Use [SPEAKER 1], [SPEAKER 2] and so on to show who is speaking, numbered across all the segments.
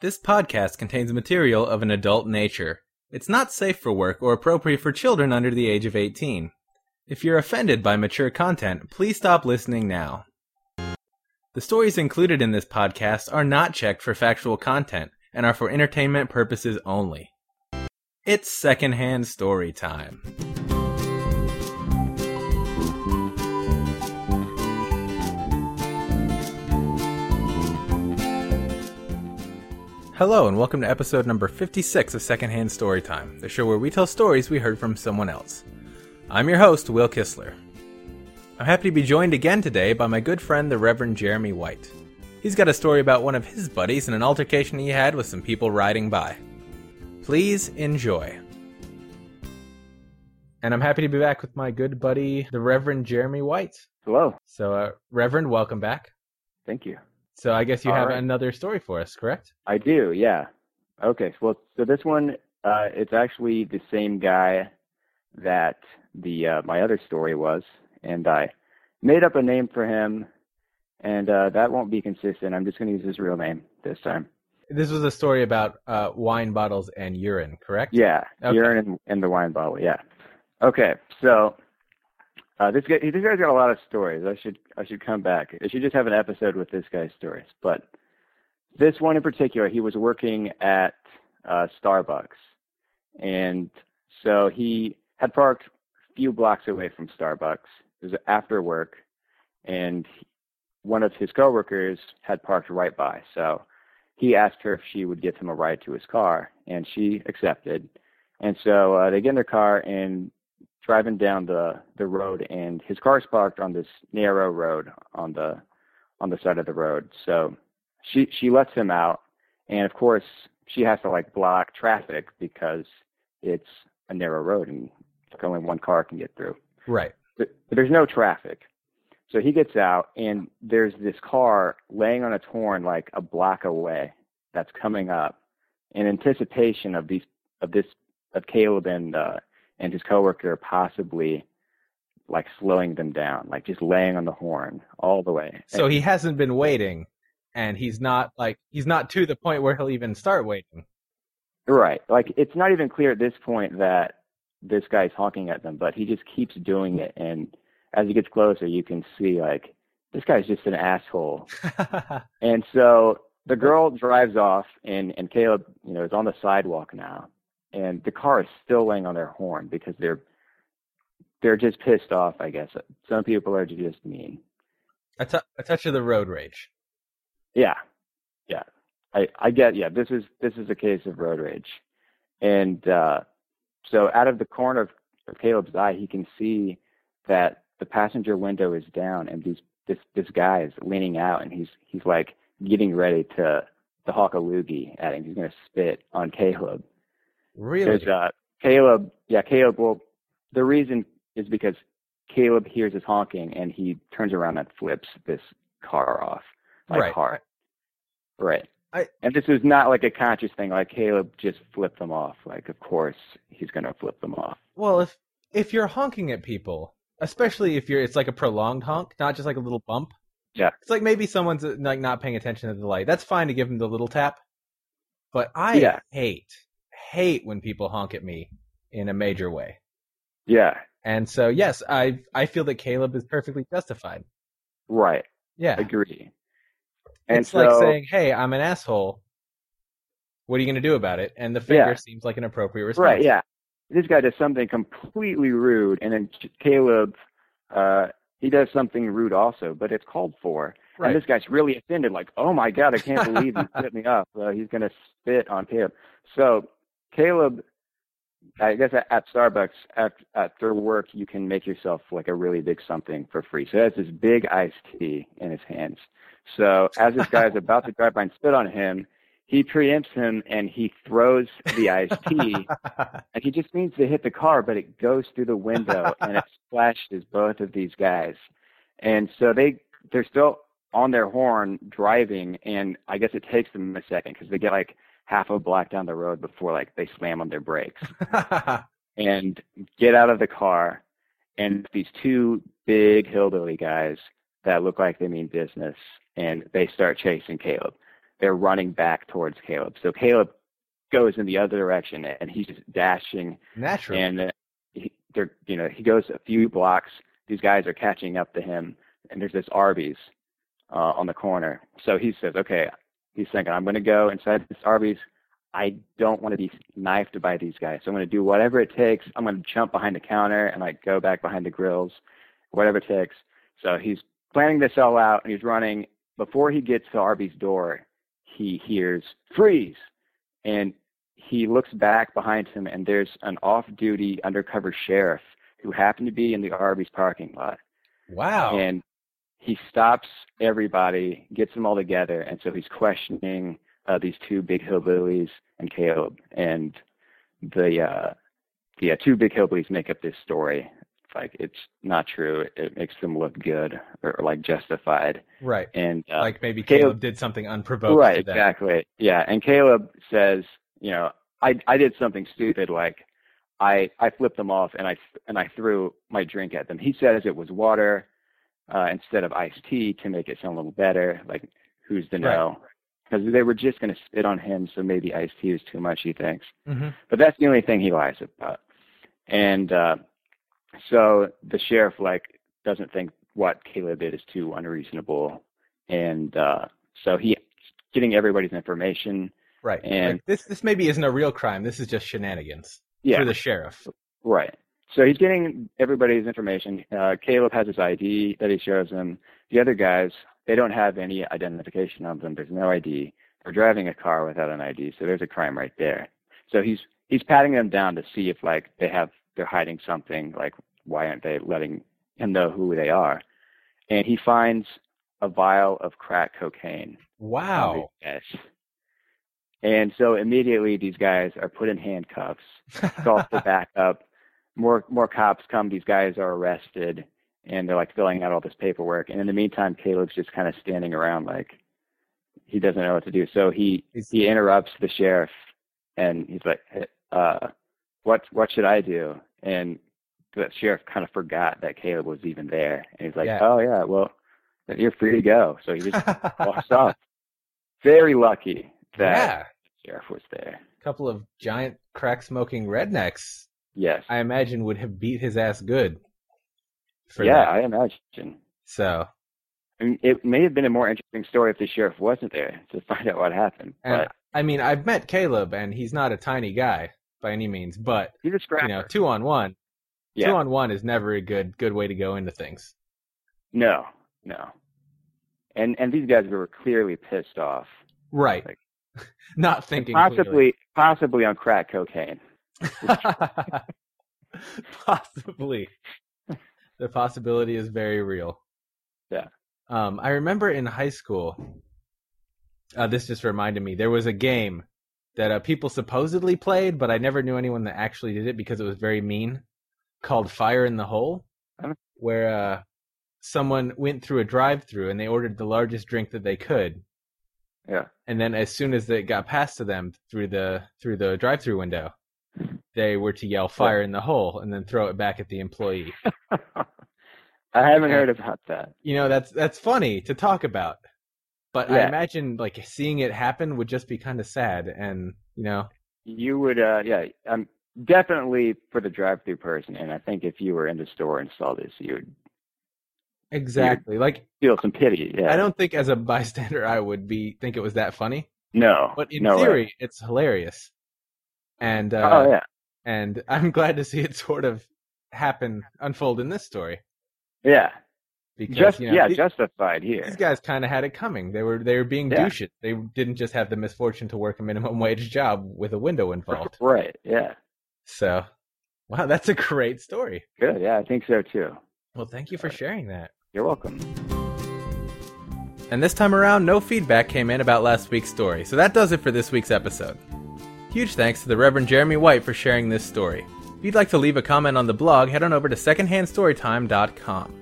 [SPEAKER 1] This podcast contains material of an adult nature. It's not safe for work or appropriate for children under the age of 18. If you're offended by mature content, please stop listening now. The stories included in this podcast are not checked for factual content and are for entertainment purposes only. It's secondhand story time. Hello, and welcome to episode number 56 of Secondhand Storytime, the show where we tell stories we heard from someone else. I'm your host, Will Kistler. I'm happy to be joined again today by my good friend, the Reverend Jeremy White. He's got a story about one of his buddies and an altercation he had with some people riding by. Please enjoy. And I'm happy to be back with my good buddy, the Reverend Jeremy White.
[SPEAKER 2] Hello.
[SPEAKER 1] So, uh, Reverend, welcome back.
[SPEAKER 2] Thank you.
[SPEAKER 1] So, I guess you
[SPEAKER 2] All
[SPEAKER 1] have
[SPEAKER 2] right.
[SPEAKER 1] another story for us, correct?
[SPEAKER 2] I do, yeah. Okay, well, so this one, uh, it's actually the same guy that the uh, my other story was, and I made up a name for him, and uh, that won't be consistent. I'm just going to use his real name this time.
[SPEAKER 1] This was a story about uh, wine bottles and urine, correct?
[SPEAKER 2] Yeah,
[SPEAKER 1] Okay.
[SPEAKER 2] urine in, in the wine bottle. Yeah. Okay, so uh, this guy, this guy's got a lot of stories. I should I should come back. I should just have an episode with this guy's stories. But this one in particular, he was working at uh, Starbucks, and so he had parked a few blocks away from Starbucks. It was after work, and one of his coworkers had parked right by. So he asked her if she would give him a ride to his car, and she accepted. And so uh, they get in their car and driving down the the road, and his car's parked on this narrow road on the on the side of the road. So she she lets him out, and of course she has to like block traffic because it's a narrow road and only one car can get through
[SPEAKER 1] Right.
[SPEAKER 2] but, but there's no traffic. So he gets out, and there's this car laying on its horn like a block away that's coming up in anticipation of these of this of Caleb and uh, and his coworker possibly like slowing them down, like just laying on the horn all the way.
[SPEAKER 1] So he hasn't been waiting, and he's not like he's not to the point where he'll even start waiting.
[SPEAKER 2] Right. Like it's not even clear at this point that this guy's honking at them, but he just keeps doing it and as he gets closer you can see like this guy's just an asshole. And so the girl drives off and and Caleb, you know, is on the sidewalk now. And the car is still laying on their horn because they're they're just pissed off, I guess. Some people are just mean.
[SPEAKER 1] a, t- a touch of the road rage.
[SPEAKER 2] Yeah, yeah. I I get. Yeah, this is this is a case of road rage, and uh, so out of the corner of, of Caleb's eye, he can see that the passenger window is down, and these this this guy is leaning out, and he's he's like getting ready to to hawk a loogie at him. He's gonna spit on Caleb.
[SPEAKER 1] Really?
[SPEAKER 2] Because uh, Caleb, yeah, Caleb. Well, the reason is because Caleb hears his honking and he turns around and flips this car off, like
[SPEAKER 1] Right.
[SPEAKER 2] hard. Right.
[SPEAKER 1] I-
[SPEAKER 2] and this is not like a conscious thing. Like Caleb just flipped them off. Like, of course he's gonna flip them off.
[SPEAKER 1] well, if if you're honking at people, especially if you're, it's like a prolonged honk, not just like a little bump.
[SPEAKER 2] Yeah.
[SPEAKER 1] It's like maybe someone's uh, like not paying attention to the light. That's fine to give them the little tap. But I
[SPEAKER 2] Yeah.
[SPEAKER 1] hate hate when people honk at me in a major way.
[SPEAKER 2] Yeah.
[SPEAKER 1] And so yes, I I feel that Caleb is perfectly justified.
[SPEAKER 2] Right.
[SPEAKER 1] Yeah.
[SPEAKER 2] Agree. And
[SPEAKER 1] it's
[SPEAKER 2] so,
[SPEAKER 1] like saying, "Hey, I'm an asshole. What are you going to do about it?" And the finger
[SPEAKER 2] Yeah.
[SPEAKER 1] seems like an appropriate response.
[SPEAKER 2] Right, yeah. This guy does something completely rude, and then Caleb, uh, he does something rude also, but it's called for.
[SPEAKER 1] Right.
[SPEAKER 2] And this guy's really offended, like, oh my god, I can't believe he spit me up. Uh, he's gonna spit on Caleb. So Caleb, I guess at, at Starbucks after, after work, you can make yourself like a really big something for free. So he has this big iced tea in his hands. So as this guy is about to drive by and spit on him, he preempts him and he throws the iced tea. And he just means to hit the car, but it goes through the window and it splashes both of these guys. And so they they're still on their horn driving, and I guess it takes them a second because they get like half a block down the road before like they slam on their brakes and get out of the car. And these two big hillbilly guys that look like they mean business, and they start chasing Caleb. they're running back towards Caleb. So Caleb goes in the other direction, and he's just dashing.
[SPEAKER 1] Naturally.
[SPEAKER 2] And uh, he, they're, you know, he goes a few blocks. These guys are catching up to him, and there's this Arby's uh, on the corner. So he says, "Okay," he's thinking, "I'm going to go inside this Arby's. I don't want to be knifed by these guys. So I'm going to do whatever it takes. I'm going to jump behind the counter and like go back behind the grills, whatever it takes." So he's planning this all out, and he's running. Before he gets to Arby's door, he hears "freeze," and he looks back behind him, and there's an off-duty undercover sheriff who happened to be in the Arby's parking lot.
[SPEAKER 1] wow.
[SPEAKER 2] And he stops everybody, gets them all together, and so he's questioning uh, these two big hillbillies and Caleb. And the uh, the uh, two big hillbillies make up this story. It's like it's not true. It makes them look good or, or like justified.
[SPEAKER 1] right.
[SPEAKER 2] And uh,
[SPEAKER 1] like maybe
[SPEAKER 2] Caleb-
[SPEAKER 1] Caleb, did something unprovoked.
[SPEAKER 2] right, exactly. Yeah, and Caleb says, you know, I I did something stupid like I I flipped them off and I and I threw my drink at them. He says it was water uh, instead of iced tea to make it sound a little better. Like who's to know? Because they were just going to spit on him, so maybe iced tea is too much. He thinks,
[SPEAKER 1] Mhm.
[SPEAKER 2] but that's the only thing he lies about. And uh, so the sheriff like doesn't think what Caleb did is too unreasonable, and uh, so he getting everybody's information.
[SPEAKER 1] Right.
[SPEAKER 2] And-
[SPEAKER 1] Like, this this maybe isn't a real crime. This is just shenanigans
[SPEAKER 2] Yeah,
[SPEAKER 1] for the sheriff.
[SPEAKER 2] Right. So he's getting everybody's information. Uh, Caleb has his ID that he shows him. The other guys, they don't have any identification of them. There's no ID. They're driving a car without an ID, so there's a crime right there. So he's he's patting them down to see if like they have they're hiding something. Like why aren't they letting him know who they are? And he finds a vial of crack cocaine.
[SPEAKER 1] Wow.
[SPEAKER 2] guys. And so immediately these guys are put in handcuffs called for backup. More more cops come. These guys are arrested, and they're like filling out all this paperwork. And in the meantime, Caleb's just kind of standing around like he doesn't know what to do. So he he interrupts the sheriff, and he's like, uh, "What what should I do?" And the sheriff kind of forgot that Caleb was even there, and he's like,
[SPEAKER 1] Yeah.
[SPEAKER 2] "Oh yeah, well, you're free to go." So he just walks off. Very lucky that
[SPEAKER 1] yeah.
[SPEAKER 2] the sheriff was there.
[SPEAKER 1] A couple of giant crack smoking rednecks,
[SPEAKER 2] Yes.
[SPEAKER 1] I imagine, would have beat his ass good.
[SPEAKER 2] Yeah,
[SPEAKER 1] that.
[SPEAKER 2] I imagine.
[SPEAKER 1] So,
[SPEAKER 2] I mean, it may have been a more interesting story if the sheriff wasn't there to find out what happened.
[SPEAKER 1] and
[SPEAKER 2] But
[SPEAKER 1] I mean, I've met Caleb, and he's not a tiny guy by any means, but
[SPEAKER 2] he's a scrapper.
[SPEAKER 1] you know, two on one,
[SPEAKER 2] yeah.
[SPEAKER 1] two on one is never a good good way to go into things.
[SPEAKER 2] no, no. And and these guys were clearly pissed off.
[SPEAKER 1] Right.
[SPEAKER 2] Like-
[SPEAKER 1] not thinking
[SPEAKER 2] Possibly possibly on crack cocaine.
[SPEAKER 1] Possibly. the possibility is very real.
[SPEAKER 2] Yeah.
[SPEAKER 1] Um, I remember in high school, uh, this just reminded me, there was a game that uh, people supposedly played, but I never knew anyone that actually did it because it was very mean, called Fire in the Hole,
[SPEAKER 2] Oh.
[SPEAKER 1] where uh, someone went through a drive through and they ordered the largest drink that they could.
[SPEAKER 2] Yeah.
[SPEAKER 1] And then as soon as it got passed to them through the through the drive through window, they were to yell fire in the hole and then throw it back at the employee.
[SPEAKER 2] I haven't
[SPEAKER 1] Okay.
[SPEAKER 2] heard about that.
[SPEAKER 1] You know, that's that's funny to talk about. But I imagine like seeing it happen would just be kind of sad and, you know,
[SPEAKER 2] You would uh yeah, um definitely for the drive through person and I think if you were in the store and saw this you would
[SPEAKER 1] exactly. Like
[SPEAKER 2] feel some pity. Yeah.
[SPEAKER 1] I don't think as a bystander I would be think it was that funny,
[SPEAKER 2] no.
[SPEAKER 1] but in
[SPEAKER 2] no way.
[SPEAKER 1] theory it's hilarious. And uh
[SPEAKER 2] oh yeah.
[SPEAKER 1] And I'm glad to see it sort of happen unfold in this story
[SPEAKER 2] Yeah.
[SPEAKER 1] because
[SPEAKER 2] Just
[SPEAKER 1] you know,
[SPEAKER 2] yeah,
[SPEAKER 1] the-
[SPEAKER 2] justified here.
[SPEAKER 1] these guys kind of had it coming. They were they were being
[SPEAKER 2] Yeah.
[SPEAKER 1] douches. They didn't just have the misfortune to work a minimum wage job with a window involved.
[SPEAKER 2] Right. Yeah.
[SPEAKER 1] So, wow, that's a great story.
[SPEAKER 2] Good. Yeah, I think so too.
[SPEAKER 1] Well, thank you for sharing that.
[SPEAKER 2] You're welcome.
[SPEAKER 1] And this time around, no feedback came in about last week's story, so that does it for this week's episode. Huge thanks to the Reverend Jeremy White for sharing this story. If you'd like to leave a comment on the blog, head on over to secondhandstorytime.com.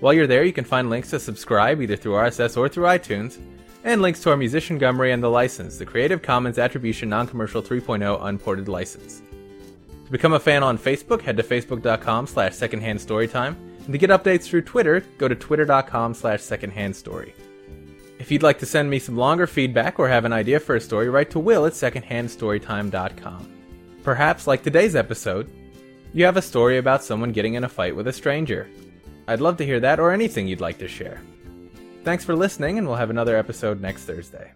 [SPEAKER 1] While you're there, you can find links to subscribe either through RSS or through iTunes, and links to our musician Gumry and the license, the Creative Commons Attribution Non-Commercial 3.0 Unported License. To become a fan on Facebook, head to facebook.com slash secondhandstorytime, and to get updates through Twitter, go to twitter.com slash secondhandstory. If you'd like to send me some longer feedback or have an idea for a story, write to Will at secondhandstorytime.com. Perhaps, like today's episode, you have a story about someone getting in a fight with a stranger. I'd love to hear that or anything you'd like to share. Thanks for listening, and we'll have another episode next Thursday.